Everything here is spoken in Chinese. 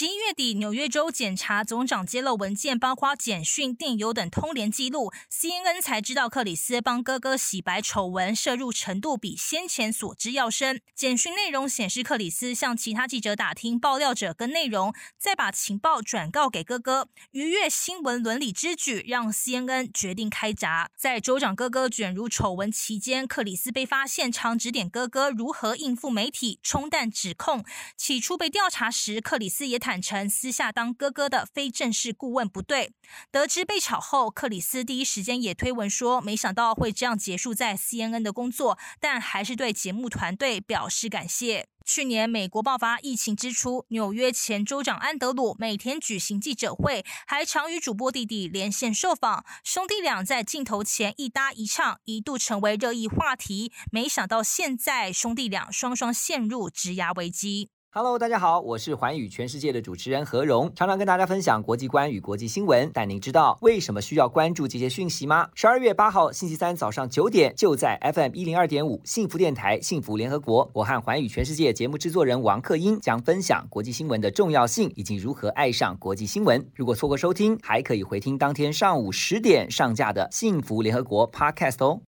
十一月底，纽约州检察总长揭露文件，包括简讯、电邮等通联记录。CNN 才知道克里斯帮哥哥洗白丑闻涉入程度比先前所知要深。简讯内容显示，克里斯向其他记者打听爆料者跟内容，再把情报转告给哥哥，逾越新闻伦理之举，让 CNN 决定开闸。在州长哥哥卷入丑闻期间，克里斯被发现常指点哥哥如何应付媒体，冲淡指控。起初被调查时，克里斯也坦坦诚私下当哥哥的非正式顾问不对。得知被炒后，克里斯第一时间也推文说，没想到会这样结束在 CNN 的工作，但还是对节目团队表示感谢。去年美国爆发疫情之初，纽约前州长安德鲁每天举行记者会，还常与主播弟弟连线受访。兄弟俩在镜头前一搭一唱，一度成为热议话题。没想到现在兄弟俩双双陷入职涯危机。Hello，大家好，我是寰宇全世界的主持人何荣，常常跟大家分享国际观与国际新闻。但您知道为什么需要关注这些讯息吗？十二月八号星期三早上九点，就在 FM 一零二点五幸福电台幸福联合国，我和寰宇全世界节目制作人王克英将分享国际新闻的重要性以及如何爱上国际新闻。如果错过收听，还可以回听当天上午十点上架的幸福联合国 Podcast 哦。